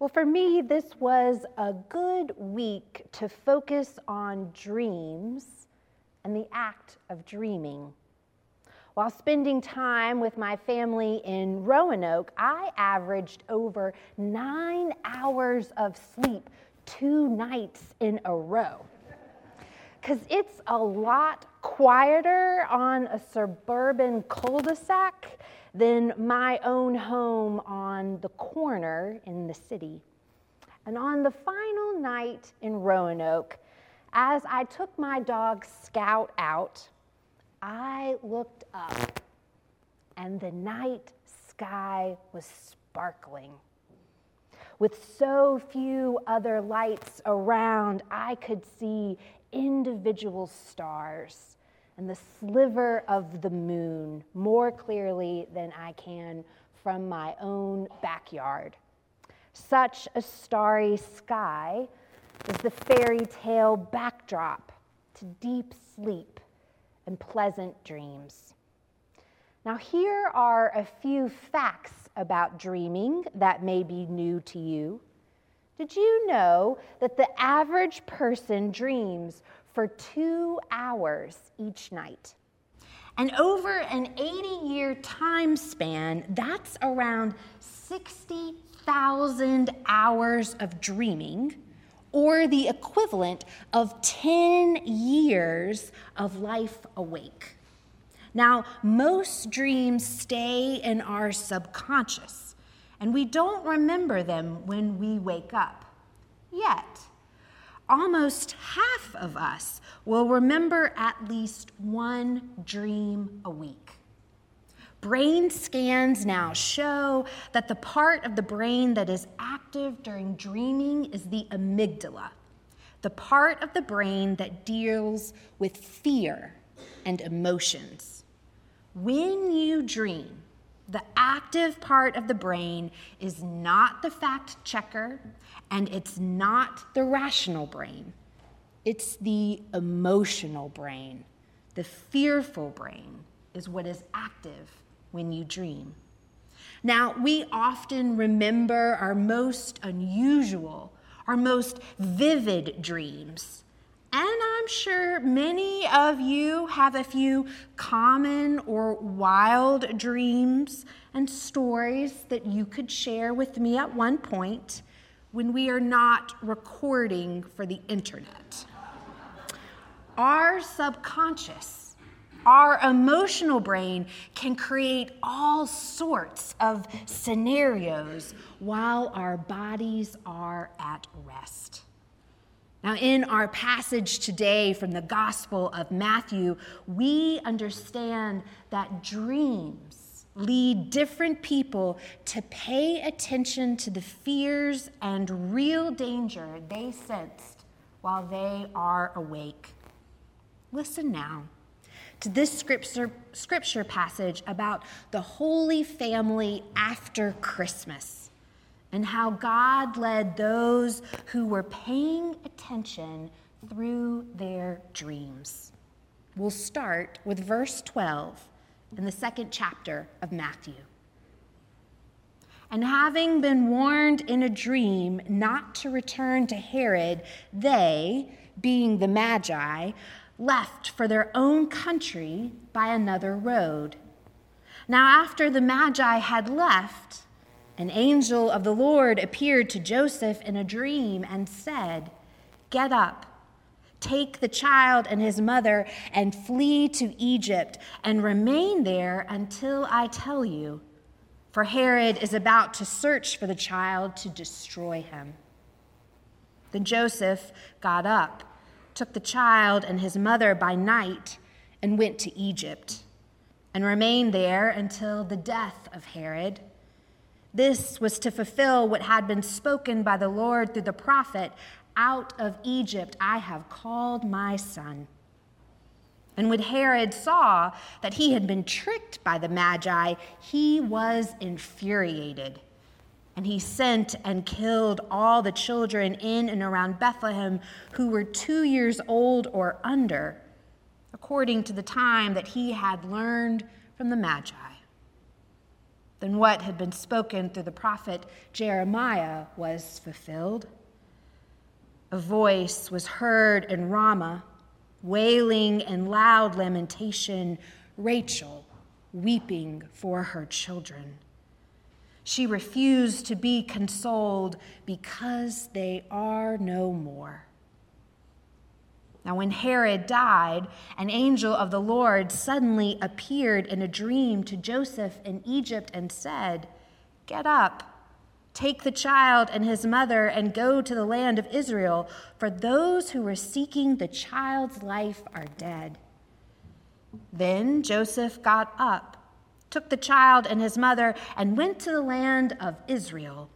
Well, for me, this was a good week to focus on dreams and the act of dreaming. While spending time with my family in Roanoke, I averaged over nine hours of sleep two nights in a row. Because it's a lot quieter on a suburban cul de sac than my own home on the corner in the city. And on the final night in Roanoke, as I took my dog Scout out, I looked up and the night sky was sparkling. With so few other lights around, I could see individual stars and the sliver of the moon more clearly than I can from my own backyard. Such a starry sky is the fairy tale backdrop to deep sleep and pleasant dreams. Now, here are a few facts about dreaming that may be new to you. Did you know that the average person dreams for two hours each night? And over an 80 year time span, that's around 60,000 hours of dreaming or the equivalent of 10 years of life awake. Now, most dreams stay in our subconscious, and we don't remember them when we wake up. Yet, almost half of us will remember at least one dream a week. Brain scans now show that the part of the brain that is active during dreaming is the amygdala, the part of the brain that deals with fear and emotions. When you dream, the active part of the brain is not the fact checker and it's not the rational brain. It's the emotional brain. The fearful brain is what is active when you dream. Now, we often remember our most unusual, our most vivid dreams. And sure many of you have a few common or wild dreams and stories that you could share with me at one point when we are not recording for the internet. Our subconscious our emotional brain can create all sorts of scenarios while our bodies are at rest. Now, in our passage today from the Gospel of Matthew, we understand that dreams lead different people to pay attention to the fears and real danger they sensed while they are awake. Listen now to this scripture, scripture passage about the Holy Family after Christmas and how God led those who were paying attention through their dreams. We'll start with verse 12 in the second chapter of Matthew. And having been warned in a dream not to return to Herod, they, being the Magi, left for their own country by another road. Now, after the Magi had left, an angel of the Lord appeared to Joseph in a dream and said, Get up, take the child and his mother, and flee to Egypt, and remain there until I tell you. For Herod is about to search for the child to destroy him. Then Joseph got up took the child and his mother by night and went to Egypt and remained there until the death of Herod. This was to fulfill what had been spoken by the Lord through the prophet Out of Egypt I have called my son. And when Herod saw that he had been tricked by the Magi, he was infuriated and he sent and killed all the children in and around Bethlehem who were two years old or under, according to the time that he had learned from the Magi. Then what had been spoken through the prophet Jeremiah was fulfilled. A voice was heard in Ramah, wailing and loud lamentation, Rachel weeping for her children. She refused to be consoled because they are no more. Now, when Herod died, an angel of the Lord suddenly appeared in a dream to Joseph in Egypt and said, Get up, take the child and his mother, and go to the land of Israel, for those who were seeking the child's life are dead. Then Joseph got up, took the child and his mother, and went to the land of Israel.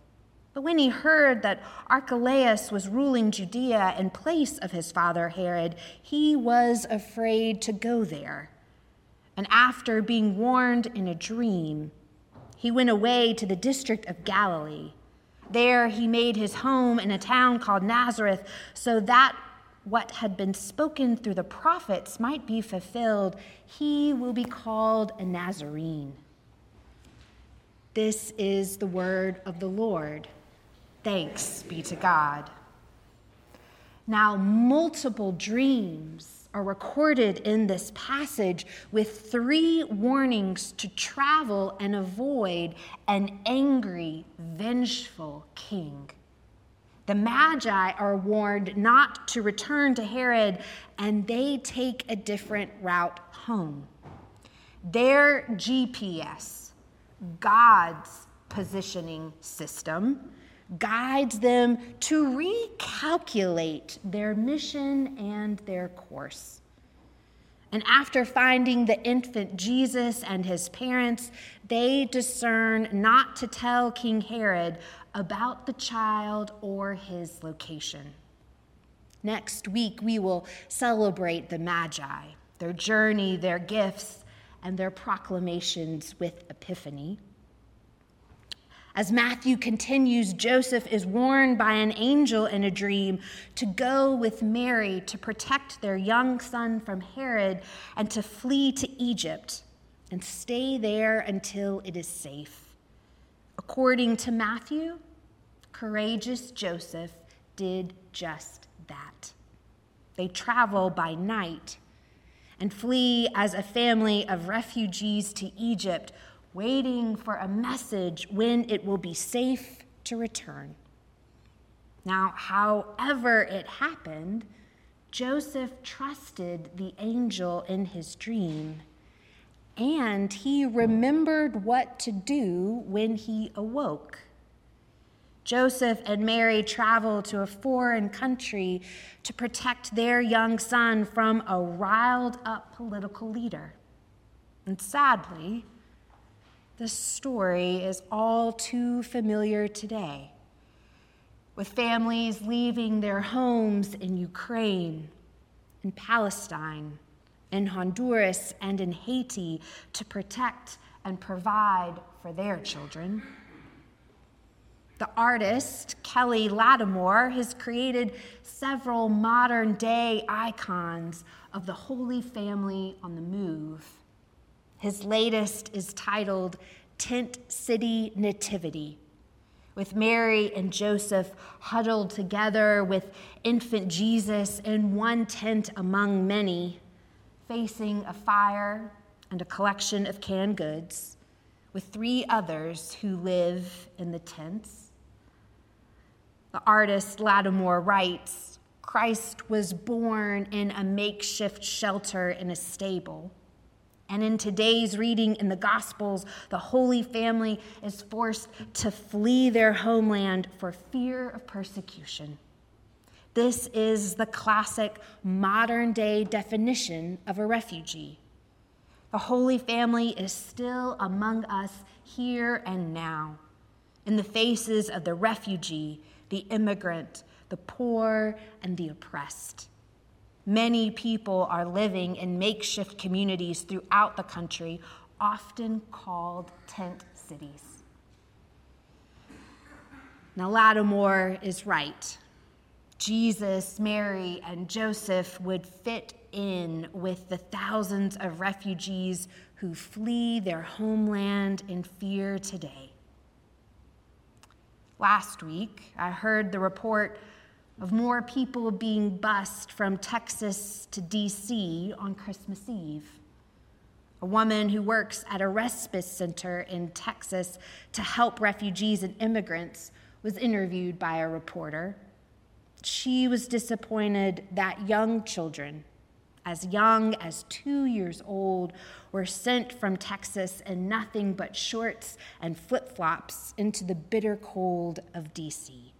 But when he heard that Archelaus was ruling Judea in place of his father Herod, he was afraid to go there. And after being warned in a dream, he went away to the district of Galilee. There he made his home in a town called Nazareth, so that what had been spoken through the prophets might be fulfilled. He will be called a Nazarene. This is the word of the Lord. Thanks be to God. Now, multiple dreams are recorded in this passage with three warnings to travel and avoid an angry, vengeful king. The Magi are warned not to return to Herod, and they take a different route home. Their GPS, God's positioning system, guides them to recalculate their mission and their course. And after finding the infant Jesus and his parents, they discern not to tell King Herod about the child or his location. Next week, we will celebrate the Magi, their journey, their gifts, and their proclamations with Epiphany. As Matthew continues, Joseph is warned by an angel in a dream to go with Mary to protect their young son from Herod and to flee to Egypt and stay there until it is safe. According to Matthew, courageous Joseph did just that. They travel by night and flee as a family of refugees to Egypt waiting for a message when it will be safe to return. Now, however it happened, Joseph trusted the angel in his dream, and he remembered what to do when he awoke. Joseph and Mary traveled to a foreign country to protect their young son from a riled up political leader. And sadly, this story is all too familiar today, with families leaving their homes in Ukraine, in Palestine, in Honduras, and in Haiti to protect and provide for their children. The artist, Kelly Latimore, has created several modern day icons of the Holy Family on the move. His latest is titled Tent City Nativity, with Mary and Joseph huddled together with infant Jesus in one tent among many, facing a fire and a collection of canned goods, with three others who live in the tents. The artist Latimore writes Christ was born in a makeshift shelter in a stable. And in today's reading in the Gospels, the Holy Family is forced to flee their homeland for fear of persecution. This is the classic modern day definition of a refugee. The Holy Family is still among us here and now, in the faces of the refugee, the immigrant, the poor, and the oppressed. Many people are living in makeshift communities throughout the country, often called tent cities. Now, Latimore is right. Jesus, Mary, and Joseph would fit in with the thousands of refugees who flee their homeland in fear today. Last week, I heard the report of more people being bused from Texas to D.C. on Christmas Eve. A woman who works at a respite center in Texas to help refugees and immigrants was interviewed by a reporter. She was disappointed that young children, as young as two years old, were sent from Texas in nothing but shorts and flip flops into the bitter cold of DC.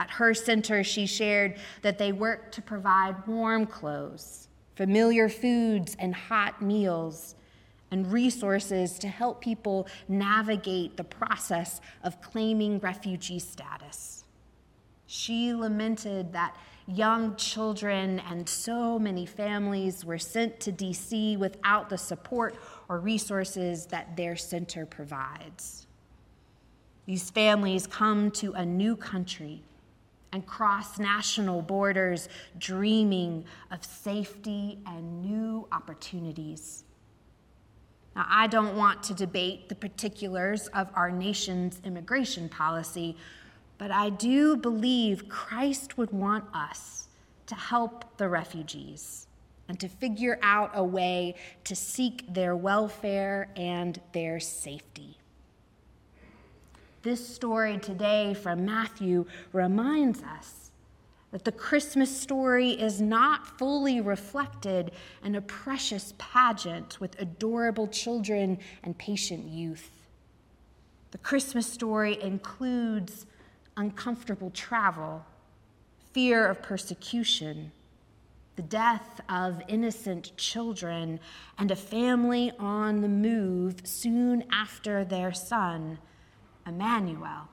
At her center, she shared that they work to provide warm clothes, familiar foods, and hot meals, and resources to help people navigate the process of claiming refugee status. She lamented that young children and so many families were sent to DC without the support or resources that their center provides. These families come to a new country and cross national borders, dreaming of safety and new opportunities. Now, I don't want to debate the particulars of our nation's immigration policy, but I do believe Christ would want us to help the refugees and to figure out a way to seek their welfare and their safety. This story today from Matthew reminds us that the Christmas story is not fully reflected in a precious pageant with adorable children and patient youth. The Christmas story includes uncomfortable travel, fear of persecution, the death of innocent children, and a family on the move soon after their son Emmanuel,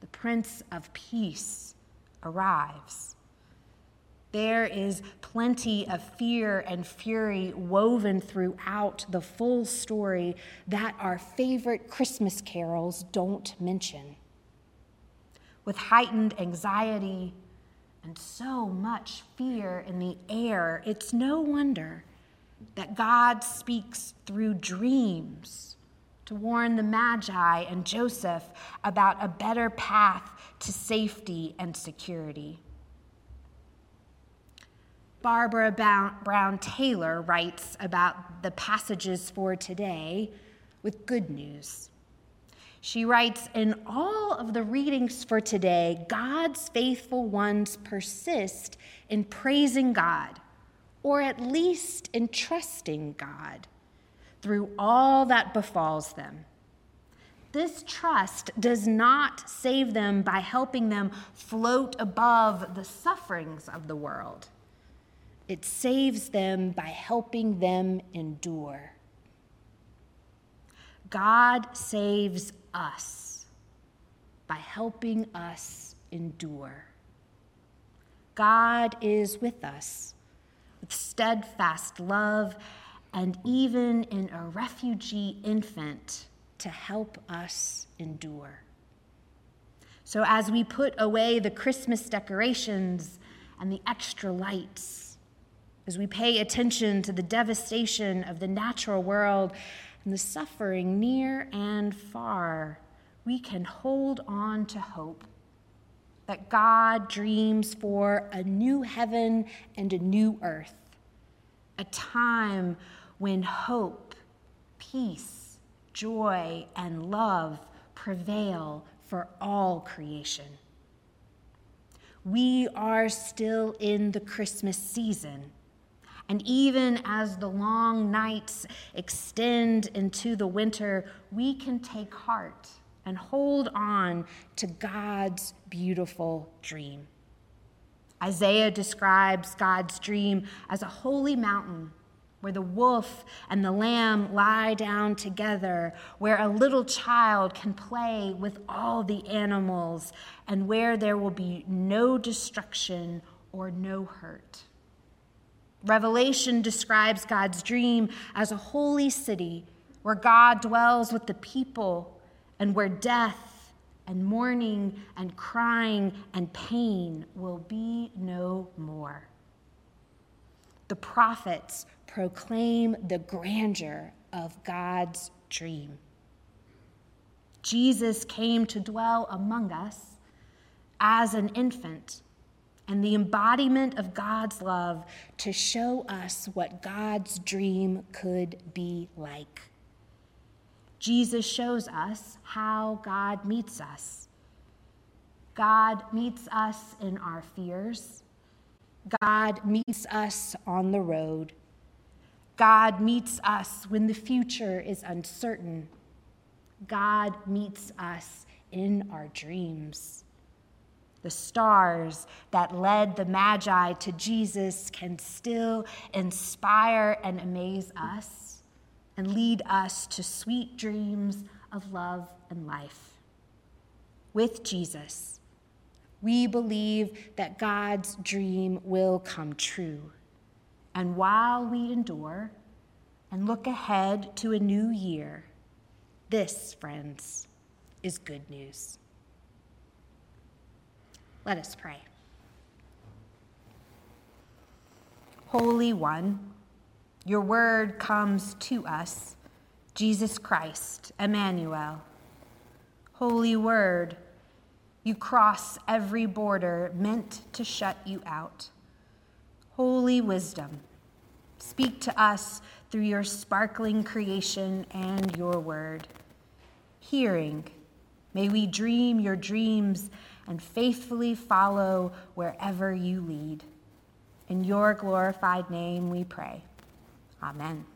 the Prince of Peace, arrives. There is plenty of fear and fury woven throughout the full story that our favorite Christmas carols don't mention. With heightened anxiety and so much fear in the air, it's no wonder that God speaks through dreams to warn the Magi and Joseph about a better path to safety and security. Barbara Brown Taylor writes about the passages for today with good news. She writes In all of the readings for today, God's faithful ones persist in praising God, or at least in trusting God through all that befalls them. This trust does not save them by helping them float above the sufferings of the world. It saves them by helping them endure. God saves us by helping us endure. God is with us with steadfast love and even in a refugee infant to help us endure. So, as we put away the Christmas decorations and the extra lights, as we pay attention to the devastation of the natural world and the suffering near and far, we can hold on to hope that God dreams for a new heaven and a new earth, a time when hope, peace, joy, and love prevail for all creation. We are still in the Christmas season. And even as the long nights extend into the winter, we can take heart and hold on to God's beautiful dream. Isaiah describes God's dream as a holy mountain where the wolf and the lamb lie down together, where a little child can play with all the animals, and where there will be no destruction or no hurt. Revelation describes God's dream as a holy city where God dwells with the people and where death and mourning and crying and pain will be no more. The prophets proclaim the grandeur of God's dream. Jesus came to dwell among us as an infant and the embodiment of God's love to show us what God's dream could be like. Jesus shows us how God meets us. God meets us in our fears. God meets us on the road. God meets us when the future is uncertain. God meets us in our dreams. The stars that led the Magi to Jesus can still inspire and amaze us and lead us to sweet dreams of love and life. With Jesus, we believe that God's dream will come true. And while we endure and look ahead to a new year, this, friends, is good news. Let us pray. Holy One, your word comes to us, Jesus Christ, Emmanuel. Holy Word, you cross every border meant to shut you out. Holy Wisdom, speak to us through your sparkling creation and your word. Hearing, may we dream your dreams and faithfully follow wherever you lead. In your glorified name we pray. Amen.